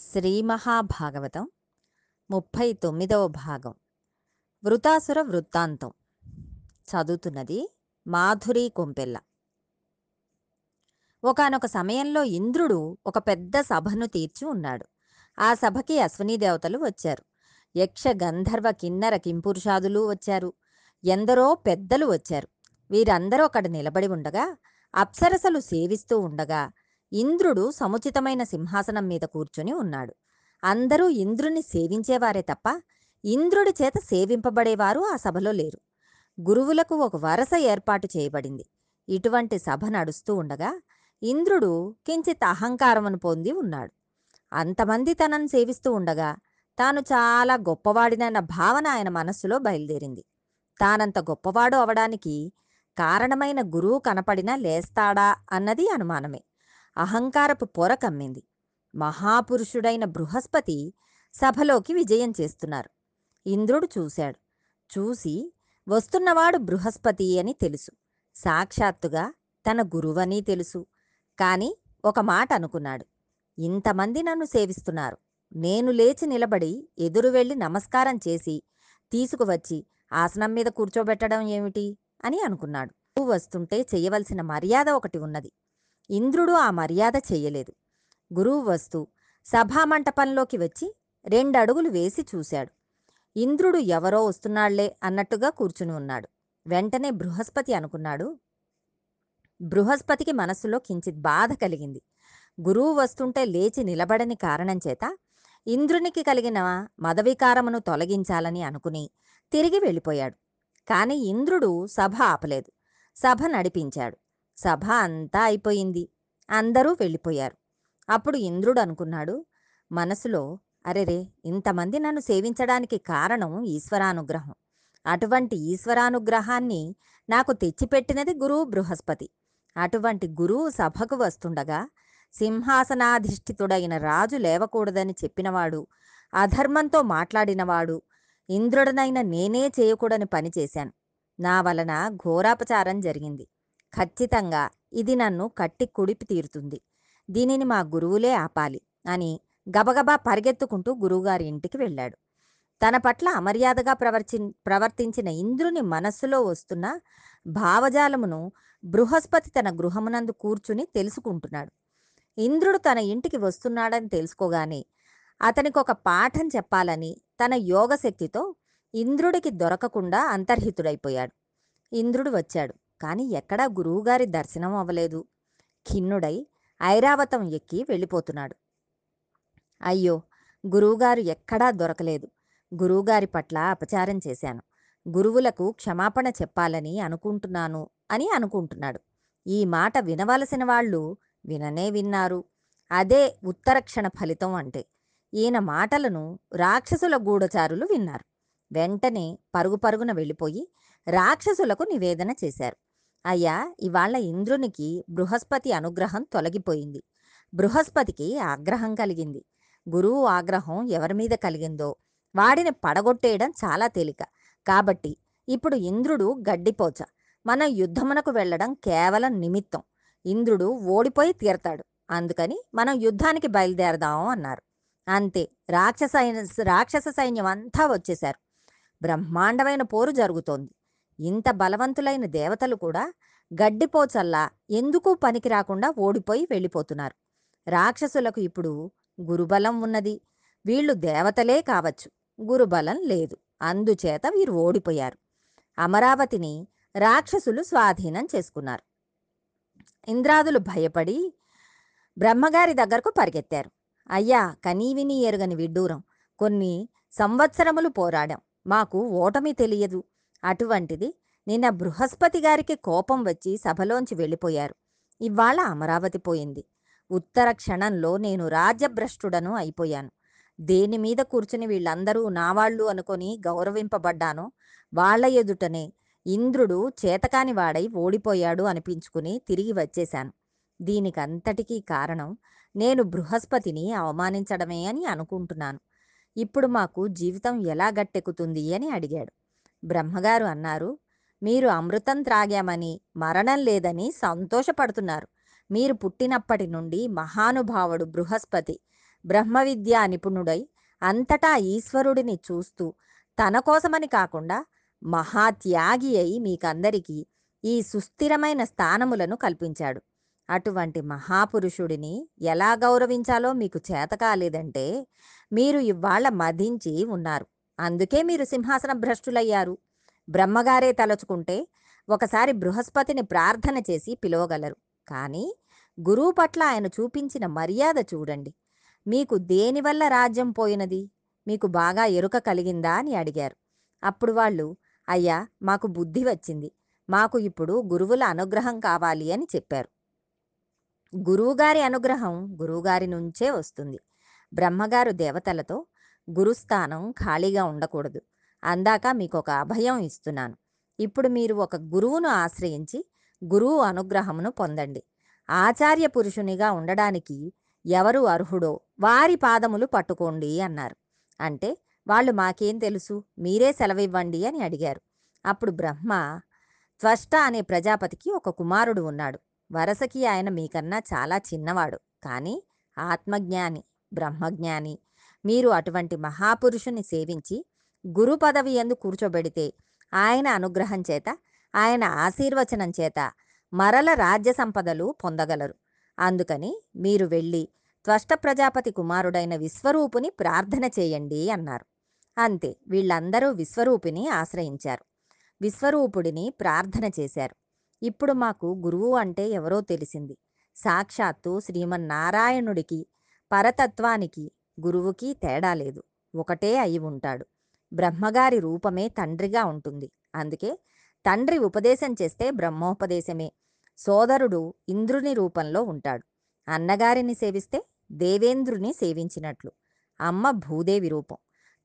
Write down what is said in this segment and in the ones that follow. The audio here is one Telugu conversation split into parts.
శ్రీ మహాభాగవతం ముప్పై తొమ్మిదవ భాగం. వృతాసుర వృత్తాంతం. చదువుతున్నది మాధురి కొంపెల్ల. ఒకానొక సమయంలో ఇంద్రుడు ఒక పెద్ద సభను తీర్చి ఉన్నాడు. ఆ సభకి అశ్విని దేవతలు వచ్చారు. యక్ష గంధర్వ కిన్నర కింపురుషాదులు వచ్చారు. ఎందరో పెద్దలు వచ్చారు. వీరందరూ అక్కడ నిలబడి ఉండగా అప్సరసలు సేవిస్తూ ఉండగా ఇంద్రుడు సముచితమైన సింహాసనం మీద కూర్చుని ఉన్నాడు. అందరూ ఇంద్రుని సేవించేవారే తప్ప ఇంద్రుడి చేత సేవింపబడేవారు ఆ సభలో లేరు. గురువులకు ఒక వరస ఏర్పాటు చేయబడింది. ఇటువంటి సభ నడుస్తూ ఉండగా ఇంద్రుడు కించిత్ అహంకారమును పొంది ఉన్నాడు. అంతమంది తనను సేవిస్తూ ఉండగా తాను చాలా గొప్పవాడినన్న భావన ఆయన మనస్సులో బయలుదేరింది. తానంత గొప్పవాడు అవడానికి కారణమైన గురువు కనపడినా లేస్తాడా అన్నది అనుమానమే. అహంకారపు పొర కమ్మింది. మహాపురుషుడైన బృహస్పతి సభలోకి విజయం చేస్తున్నారు. ఇంద్రుడు చూశాడు. చూసి వస్తున్నవాడు బృహస్పతి అని తెలుసు. సాక్షాత్తుగా తన గురువని తెలుసు. కాని ఒక మాట అనుకున్నాడు. ఇంతమంది నన్ను సేవిస్తున్నారు. నేను లేచి నిలబడి ఎదురు వెళ్ళి నమస్కారం చేసి తీసుకువచ్చి ఆసనం మీద కూర్చోబెట్టడం ఏమిటి? అని అనుకున్నాడు. వస్తుంటే చేయవలసిన మర్యాద ఒకటి ఉన్నది. ఇంద్రుడు ఆ మర్యాద చెయ్యలేదు గురువు వస్తూ సభామంటపంలోకి వచ్చి రెండడుగులు వేసి చూశాడు. ఇంద్రుడు ఎవరో వస్తున్నాళ్ళే అన్నట్టుగా కూర్చుని ఉన్నాడు. వెంటనే బృహస్పతి అనుకున్నాడు. బృహస్పతికి మనస్సులో కించిత్ బాధ కలిగింది. గురువు వస్తుంటే లేచి నిలబడని కారణం చేత ఇంద్రునికి కలిగిన మదవికారమును తొలగించాలని అనుకుని తిరిగి వెళ్ళిపోయాడు. కాని ఇంద్రుడు సభ ఆపలేదు. సభ నడిపించాడు. సభ అంతా అయిపోయింది. అందరూ వెళ్ళిపోయారు. అప్పుడు ఇంద్రుడు అనుకున్నాడు మనసులో అరెరే ఇంతమంది నన్ను సేవించడానికి కారణం ఈశ్వరానుగ్రహం. అటువంటి ఈశ్వరానుగ్రహాన్ని నాకు తెచ్చిపెట్టినది గురువు బృహస్పతి. అటువంటి గురువు సభకు వస్తుండగా సింహాసనాధిష్ఠితుడైన రాజు లేవకూడదని చెప్పినవాడు అధర్మంతో మాట్లాడినవాడు ఇంద్రుడనైన నేనే చేయకూడని పని చేశాను. నా వలన ఘోరాపచారం జరిగింది. ఖచ్చితంగా ఇది నన్ను కట్టి కుడిపి తీరుతుంది. దీనిని మా గురువులే ఆపాలి అని గబగబా పరిగెత్తుకుంటూ గురువుగారి ఇంటికి వెళ్ళాడు. తన పట్ల అమర్యాదగా ప్రవర్చి ప్రవర్తించిన ఇంద్రుని మనస్సులో వస్తున్న భావజాలమును బృహస్పతి తన గృహమునందు కూర్చుని తెలుసుకుంటున్నాడు. ఇంద్రుడు తన ఇంటికి వస్తున్నాడని తెలుసుకోగానే అతనికి ఒక పాఠం చెప్పాలని తన యోగశక్తితో ఇంద్రుడికి దొరకకుండా అంతర్హితుడైపోయాడు. ఇంద్రుడు వచ్చాడు. కానీ ఎక్కడా గురువుగారి దర్శనం అవ్వలేదు. ఖిన్నుడై ఐరావతం ఎక్కి వెళ్ళిపోతున్నాడు. అయ్యో! గురువుగారు ఎక్కడా దొరకలేదు. గురువుగారి పట్ల అపచారం చేశాను. గురువులకు క్షమాపణ చెప్పాలని అనుకుంటున్నాను అని అనుకుంటున్నాడు. ఈ మాట వినవలసిన వాళ్ళు విననే విన్నారు. అదే ఉత్తరక్షణ ఫలితం అంటే. ఈయన మాటలను రాక్షసుల గూఢచారులు విన్నారు. వెంటనే పరుగు పరుగున వెళ్ళిపోయి రాక్షసులకు నివేదన చేశారు. అయ్యా ఇవాళ ఇంద్రునికి బృహస్పతి అనుగ్రహం తొలగిపోయింది. బృహస్పతికి ఆగ్రహం కలిగింది. గురువు ఆగ్రహం ఎవరి మీద కలిగిందో వాడిని పడగొట్టేయడం చాలా తేలిక. కాబట్టి ఇప్పుడు ఇంద్రుడు గడ్డిపోచ. మనం యుద్ధమునకు వెళ్ళడం కేవలం నిమిత్తం. ఇంద్రుడు ఓడిపోయి తీరతాడు. అందుకని మనం యుద్ధానికి బయలుదేరదాం అన్నారు. అంతే రాక్షస రాక్షస సైన్యం అంతా వచ్చేశారు. బ్రహ్మాండమైన పోరు జరుగుతోంది. ఇంత బలవంతులైన దేవతలు కూడా గడ్డిపోచల్లా ఎందుకు పనికి రాకుండా ఓడిపోయి వెళ్ళిపోతున్నారు. రాక్షసులకు ఇప్పుడు గురుబలం ఉన్నది. వీళ్ళు దేవతలే కావచ్చు. గురుబలం లేదు. అందుచేత వీరు ఓడిపోయారు. అమరావతిని రాక్షసులు స్వాధీనం చేసుకున్నారు. ఇంద్రాదులు భయపడి బ్రహ్మగారి దగ్గరకు పరిగెత్తారు. అయ్యా కనీవిని ఎరుగని విడ్డూరం. కొన్ని సంవత్సరములు పోరాడాం. మాకు ఓటమి తెలియదు. అటువంటిది నిన్న బృహస్పతి గారికి కోపం వచ్చి సభలోంచి వెళ్ళిపోయారు. ఇవాళ అమరావతి పోయింది. ఉత్తర క్షణంలో నేను రాజ్యభ్రష్టుడను అయిపోయాను. దేని మీద కూర్చుని వీళ్ళందరూ నావాళ్ళు అనుకొని గౌరవింపబడ్డానో వాళ్ళ ఎదుటనే ఇంద్రుడు చేతకాని వాడై ఓడిపోయాడు అనిపించుకుని తిరిగి వచ్చేశాను. దీనికంతటికీ కారణం నేను బృహస్పతిని అవమానించడమే అని అనుకుంటున్నాను. ఇప్పుడు మాకు జీవితం ఎలా గట్టెక్కుతుంది అని అడిగాడు. బ్రహ్మగారు అన్నారు. మీరు అమృతం త్రాగామని మరణం లేదని సంతోషపడుతున్నారు. మీరు పుట్టినప్పటి నుండి మహానుభావుడు బృహస్పతి. బ్రహ్మ విద్యా నిపుణుడై అంతటా ఈశ్వరుడిని చూస్తూ తన కోసమని కాకుండా మహాత్యాగి అయి మీకందరికీ ఈ సుస్థిరమైన స్థానములను కల్పించాడు. అటువంటి మహాపురుషుడిని ఎలా గౌరవించాలో మీకు చేత కాలేదంటే మీరు ఇవాళ మధించి ఉన్నారు. అందుకే మీరు సింహాసన భ్రష్టులయ్యారు. బ్రహ్మగారే తలచుకుంటే ఒకసారి బృహస్పతిని ప్రార్థన చేసి పిలవగలరు. కానీ గురువు పట్ల ఆయన చూపించిన మర్యాద చూడండి. మీకు దేనివల్ల రాజ్యం పోయినది? మీకు బాగా ఎరుక కలిగిందా అని అడిగారు. అప్పుడు వాళ్ళు అయ్యా మాకు బుద్ధి వచ్చింది. మాకు ఇప్పుడు గురువుల అనుగ్రహం కావాలి అని చెప్పారు. గురువుగారి అనుగ్రహం గురువుగారి నుంచే వస్తుంది. బ్రహ్మగారు దేవతలతో గురుస్థానం ఖాళీగా ఉండకూడదు. అందాక మీకు ఒక అభయం ఇస్తున్నాను. ఇప్పుడు మీరు ఒక గురువును ఆశ్రయించి గురువు అనుగ్రహమును పొందండి. ఆచార్య పురుషునిగా ఉండడానికి ఎవరు అర్హుడో వారి పాదములు పట్టుకోండి అన్నారు. అంటే వాళ్ళు మాకేం తెలుసు? మీరే సెలవివ్వండి అని అడిగారు. అప్పుడు బ్రహ్మ త్వష్ట అనే ప్రజాపతికి ఒక కుమారుడు ఉన్నాడు. వరసకి ఆయన మీకన్నా చాలా చిన్నవాడు. కానీ ఆత్మజ్ఞాని బ్రహ్మజ్ఞాని మీరు అటువంటి మహాపురుషుని సేవించి గురు పదవి ఎందు కూర్చోబెడితే ఆయన అనుగ్రహం చేత ఆయన ఆశీర్వచనం చేత మరల రాజ్య సంపదలు పొందగలరు. అందుకని మీరు వెళ్ళి త్వష్ట ప్రజాపతి కుమారుడైన విశ్వరూపుని ప్రార్థన చేయండి అన్నారు. అంతే వీళ్ళందరూ విశ్వరూపిని ఆశ్రయించారు. విశ్వరూపుడిని ప్రార్థన చేశారు. ఇప్పుడు మాకు గురువు అంటే ఎవరో తెలిసింది. సాక్షాత్తు శ్రీమన్నారాయణుడికి పరతత్వానికి గురువుకి తేడా లేదు. ఒకటే అయి ఉంటాడు. బ్రహ్మగారి రూపమే తండ్రిగా ఉంటుంది. అందుకే తండ్రి ఉపదేశం చేస్తే బ్రహ్మోపదేశమే. సోదరుడు ఇంద్రుని రూపంలో ఉంటాడు. అన్నగారిని సేవిస్తే దేవేంద్రుని సేవించినట్లు. అమ్మ భూదేవి రూపం.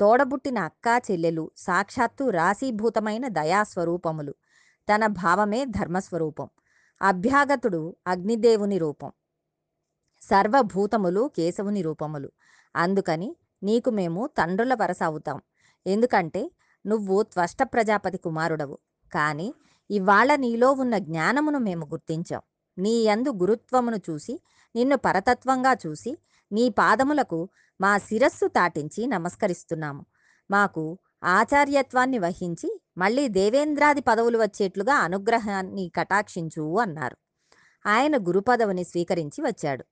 తోడబుట్టిన అక్క చెల్లెలు సాక్షాత్తు రాశీభూతమైన దయాస్వరూపములు. తన భావమే ధర్మస్వరూపం. అభ్యాగతుడు అగ్నిదేవుని రూపం. సర్వభూతములు కేశవుని రూపములు. అందుకని నీకు మేము తండ్రుల వరస అవుతాం ఎందుకంటే నువ్వు త్వష్ట ప్రజాపతి కుమారుడవు. కానీ ఇవాళ నీలో ఉన్న జ్ఞానమును మేము గుర్తించాం. నీ యందు గురుత్వమును చూసి నిన్ను పరతత్వంగా చూసి నీ పాదములకు మా శిరస్సు తాటించి నమస్కరిస్తున్నాము. మాకు ఆచార్యత్వాన్ని వహించి మళ్ళీ దేవేంద్రాది పదవులు వచ్చేట్లుగా అనుగ్రహాన్ని కటాక్షించు అన్నారు. ఆయన గురుపదవిని స్వీకరించి వచ్చాడు.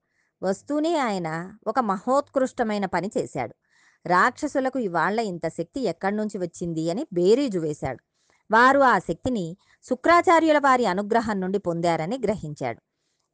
వస్తూనే ఆయన ఒక మహోత్కృష్టమైన పని చేశాడు. రాక్షసులకు ఇవాళ్ళ ఇంత శక్తి ఎక్కడి నుంచి వచ్చింది అని బేరీజు వేశాడు. వారు ఆ శక్తిని శుక్రాచార్యుల వారి అనుగ్రహం నుండి పొందారని గ్రహించాడు.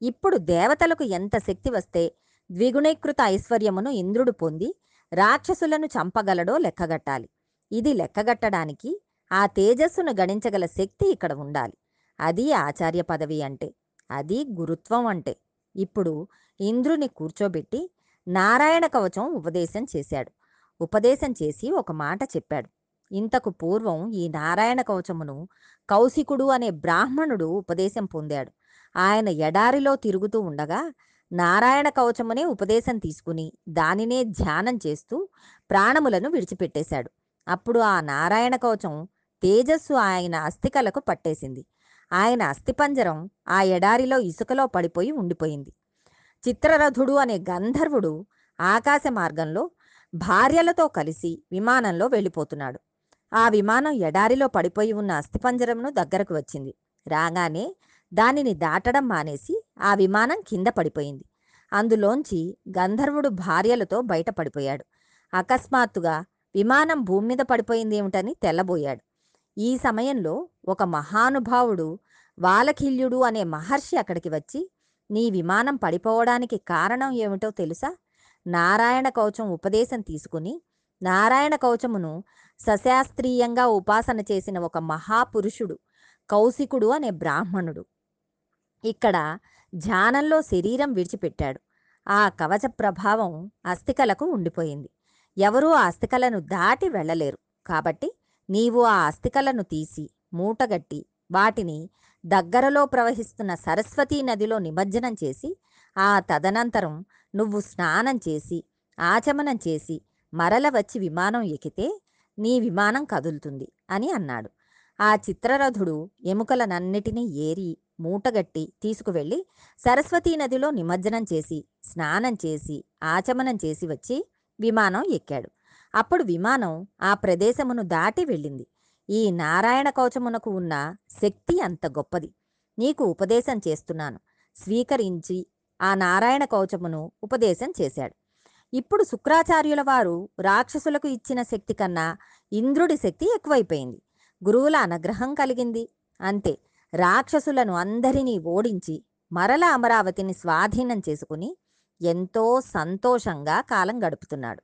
ఇప్పుడు దేవతలకు ఎంత శక్తి వస్తే ద్విగుణీకృత ఐశ్వర్యమును ఇంద్రుడు పొంది రాక్షసులను చంపగలడో లెక్కగట్టాలి. ఇది లెక్కగట్టడానికి ఆ తేజస్సును గణించగల శక్తి ఇక్కడ ఉండాలి. అది ఆచార్య పదవి అంటే అది గురుత్వం అంటే. ఇప్పుడు ఇంద్రుని కూర్చోబెట్టి నారాయణ కవచం ఉపదేశం చేశాడు. ఉపదేశం చేసి ఒక మాట చెప్పాడు. ఇంతకు పూర్వం ఈ నారాయణ కవచమును కౌశికుడు అనే బ్రాహ్మణుడు ఉపదేశం పొందాడు. ఆయన ఎడారిలో తిరుగుతూ ఉండగా నారాయణ కవచమునే ఉపదేశం తీసుకుని దానినే ధ్యానం చేస్తూ ప్రాణములను విడిచిపెట్టేశాడు. అప్పుడు ఆ నారాయణ కవచం తేజస్సు ఆయన అస్థికలకు పట్టేసింది. ఆయన అస్థిపంజరం ఆ ఎడారిలో ఇసుకలో పడిపోయి ఉండిపోయింది. చిత్రరథుడు అనే గంధర్వుడు ఆకాశ మార్గంలో భార్యలతో కలిసి విమానంలో వెళ్ళిపోతున్నాడు. ఆ విమానం ఎడారిలో పడిపోయి ఉన్న అస్థిపంజరంను దగ్గరకు వచ్చింది. రాగానే దానిని దాటడం మానేసి ఆ విమానం కింద పడిపోయింది. అందులోంచి గంధర్వుడు భార్యలతో బయటపడిపోయాడు అకస్మాత్తుగా విమానం భూమి మీద పడిపోయింది ఏమిటని తెల్లబోయాడు. ఈ సమయంలో ఒక మహానుభావుడు వాలఖిల్యుడు అనే మహర్షి అక్కడికి వచ్చి నీ విమానం పడిపోవడానికి కారణం ఏమిటో తెలుసా? నారాయణ కవచం ఉపదేశం తీసుకుని నారాయణ కవచమును సశాస్త్రీయంగా ఉపాసన చేసిన ఒక మహాపురుషుడు కౌశికుడు అనే బ్రాహ్మణుడు. ఇక్కడ ధ్యానంలో శరీరం విడిచిపెట్టాడు. ఆ కవచ ప్రభావం అస్థికలకు ఉండిపోయింది. ఎవరూ ఆ అస్థికలను దాటి వెళ్ళలేరు. కాబట్టి నీవు ఆ అస్థికలను తీసి మూటగట్టి వాటిని దగ్గరలో ప్రవహిస్తున్న సరస్వతీ నదిలో నిమజ్జనం చేసి ఆ తదనంతరం నువ్వు స్నానం చేసి ఆచమనం చేసి మరల వచ్చి విమానం ఎక్కితే నీ విమానం కదులుతుంది అని అన్నాడు. ఆ చిత్రరథుడు ఎముకలనన్నిటినీ ఏరి మూటగట్టి తీసుకువెళ్ళి సరస్వతీ నదిలో నిమజ్జనం చేసి స్నానం చేసి ఆచమనం చేసి వచ్చి విమానం ఎక్కాడు. అప్పుడు విమానం ఆ ప్రదేశమును దాటి వెళ్ళింది. ఈ నారాయణ కవచమునకు ఉన్న శక్తి అంత గొప్పది. నీకు ఉపదేశం చేస్తున్నాను. స్వీకరించి ఆ నారాయణ కవచమును ఉపదేశం చేశాడు. ఇప్పుడు శుక్రాచార్యుల వారు రాక్షసులకు ఇచ్చిన శక్తి కన్నా ఇంద్రుడి శక్తి ఎక్కువైపోయింది. గురువుల అనుగ్రహం కలిగింది. అంతే రాక్షసులను అందరినీ ఓడించి మరల అమరావతిని స్వాధీనం చేసుకుని ఎంతో సంతోషంగా కాలం గడుపుతున్నాడు.